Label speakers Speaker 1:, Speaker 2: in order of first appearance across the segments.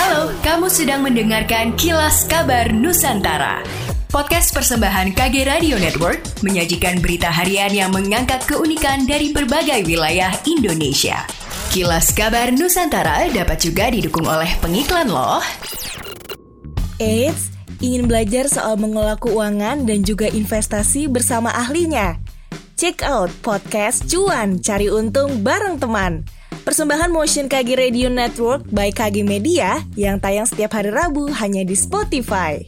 Speaker 1: Halo, kamu sedang mendengarkan Kilas Kabar Nusantara. Podcast persembahan KG Radio Network menyajikan berita harian yang mengangkat keunikan dari berbagai wilayah Indonesia. Kilas Kabar Nusantara dapat juga didukung oleh pengiklan loh.
Speaker 2: Eits, ingin belajar soal mengelola keuangan dan juga investasi bersama ahlinya? Check out podcast Cuan Cari Untung bareng teman. Persembahan Motion KG Radio Network by KG Media yang tayang setiap hari Rabu hanya di Spotify.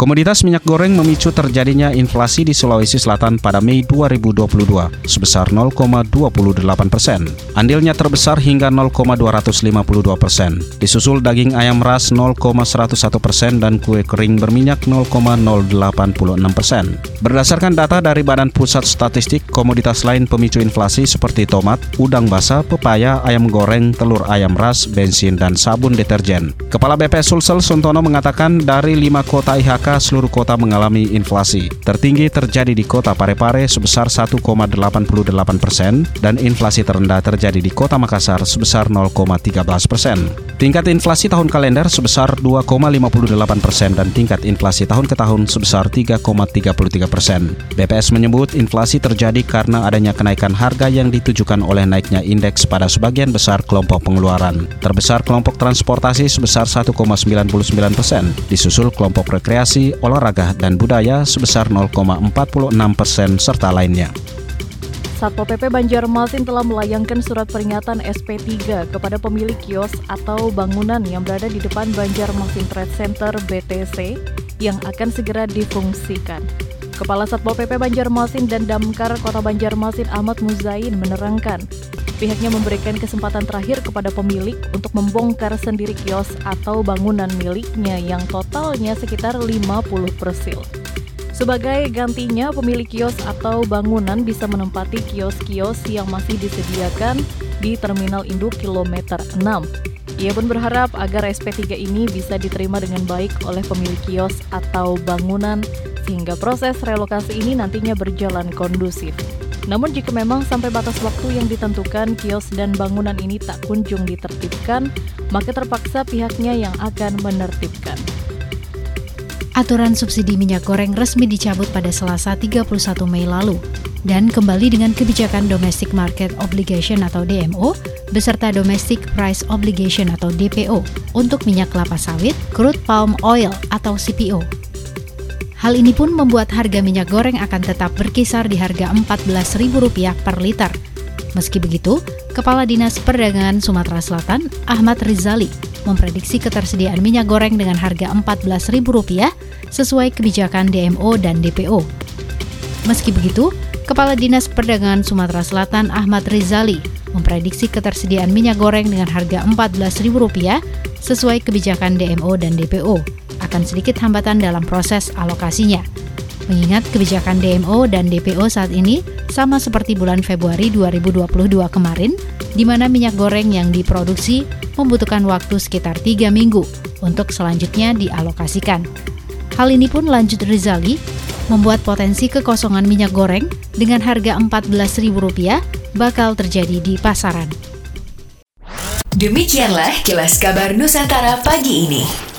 Speaker 3: Komoditas minyak goreng memicu terjadinya inflasi di Sulawesi Selatan pada Mei 2022 sebesar 0,28 persen. Andilnya terbesar hingga 0,252 persen. Disusul daging ayam ras 0,101 persen dan kue kering berminyak 0,086 persen. Berdasarkan data dari Badan Pusat Statistik, komoditas lain pemicu inflasi seperti tomat, udang basah, pepaya, ayam goreng, telur ayam ras, bensin, dan sabun deterjen. Kepala BP Sulsel Suntono mengatakan dari lima kota IHK seluruh kota mengalami inflasi. Tertinggi terjadi di kota Parepare sebesar 1,88 persen dan inflasi terendah terjadi di kota Makassar sebesar 0,13 persen. Tingkat inflasi tahun kalender sebesar 2,58 persen dan tingkat inflasi tahun ke tahun sebesar 3,33 persen. BPS menyebut inflasi terjadi karena adanya kenaikan harga yang ditujukan oleh naiknya indeks pada sebagian besar kelompok pengeluaran. Terbesar kelompok transportasi sebesar 1,99 persen, disusul kelompok rekreasi olahraga, dan budaya sebesar 0,46 persen serta lainnya.
Speaker 4: Satpol PP Banjarmasin telah melayangkan surat peringatan SP3 kepada pemilik kios atau bangunan yang berada di depan Banjarmasin Trade Center BTC yang akan segera difungsikan. Kepala Satpol PP Banjarmasin dan Damkar Kota Banjarmasin Ahmad Muzain menerangkan, pihaknya memberikan kesempatan terakhir kepada pemilik untuk membongkar sendiri kios atau bangunan miliknya yang totalnya sekitar 50 persil. Sebagai gantinya, pemilik kios atau bangunan bisa menempati kios-kios yang masih disediakan di Terminal Induk Kilometer 6. Ia pun berharap agar SP3 ini bisa diterima dengan baik oleh pemilik kios atau bangunan sehingga proses relokasi ini nantinya berjalan kondusif. Namun jika memang sampai batas waktu yang ditentukan kios dan bangunan ini tak kunjung ditertibkan, maka terpaksa pihaknya yang akan menertibkan.
Speaker 5: Aturan subsidi minyak goreng resmi dicabut pada Selasa 31 Mei lalu dan kembali dengan kebijakan Domestic Market Obligation atau DMO beserta Domestic Price Obligation atau DPO untuk minyak kelapa sawit, crude palm oil atau CPO. Hal ini pun membuat harga minyak goreng akan tetap berkisar di harga Rp14.000 per liter. Meski begitu, Kepala Dinas Perdagangan Sumatera Selatan, Ahmad Rizali, memprediksi ketersediaan minyak goreng dengan harga Rp14.000 sesuai kebijakan DMO dan DPO. Meski begitu, Kepala Dinas Perdagangan Sumatera Selatan Ahmad Rizali memprediksi ketersediaan minyak goreng dengan harga Rp14.000 sesuai kebijakan DMO dan DPO akan sedikit hambatan dalam proses alokasinya. Mengingat kebijakan DMO dan DPO saat ini sama seperti bulan Februari 2022 kemarin, di mana minyak goreng yang diproduksi membutuhkan waktu sekitar tiga minggu untuk selanjutnya dialokasikan. Hal ini pun lanjut Rizali, membuat potensi kekosongan minyak goreng dengan harga Rp14.000 bakal terjadi di pasaran.
Speaker 1: Demikianlah kilas kabar Nusantara pagi ini.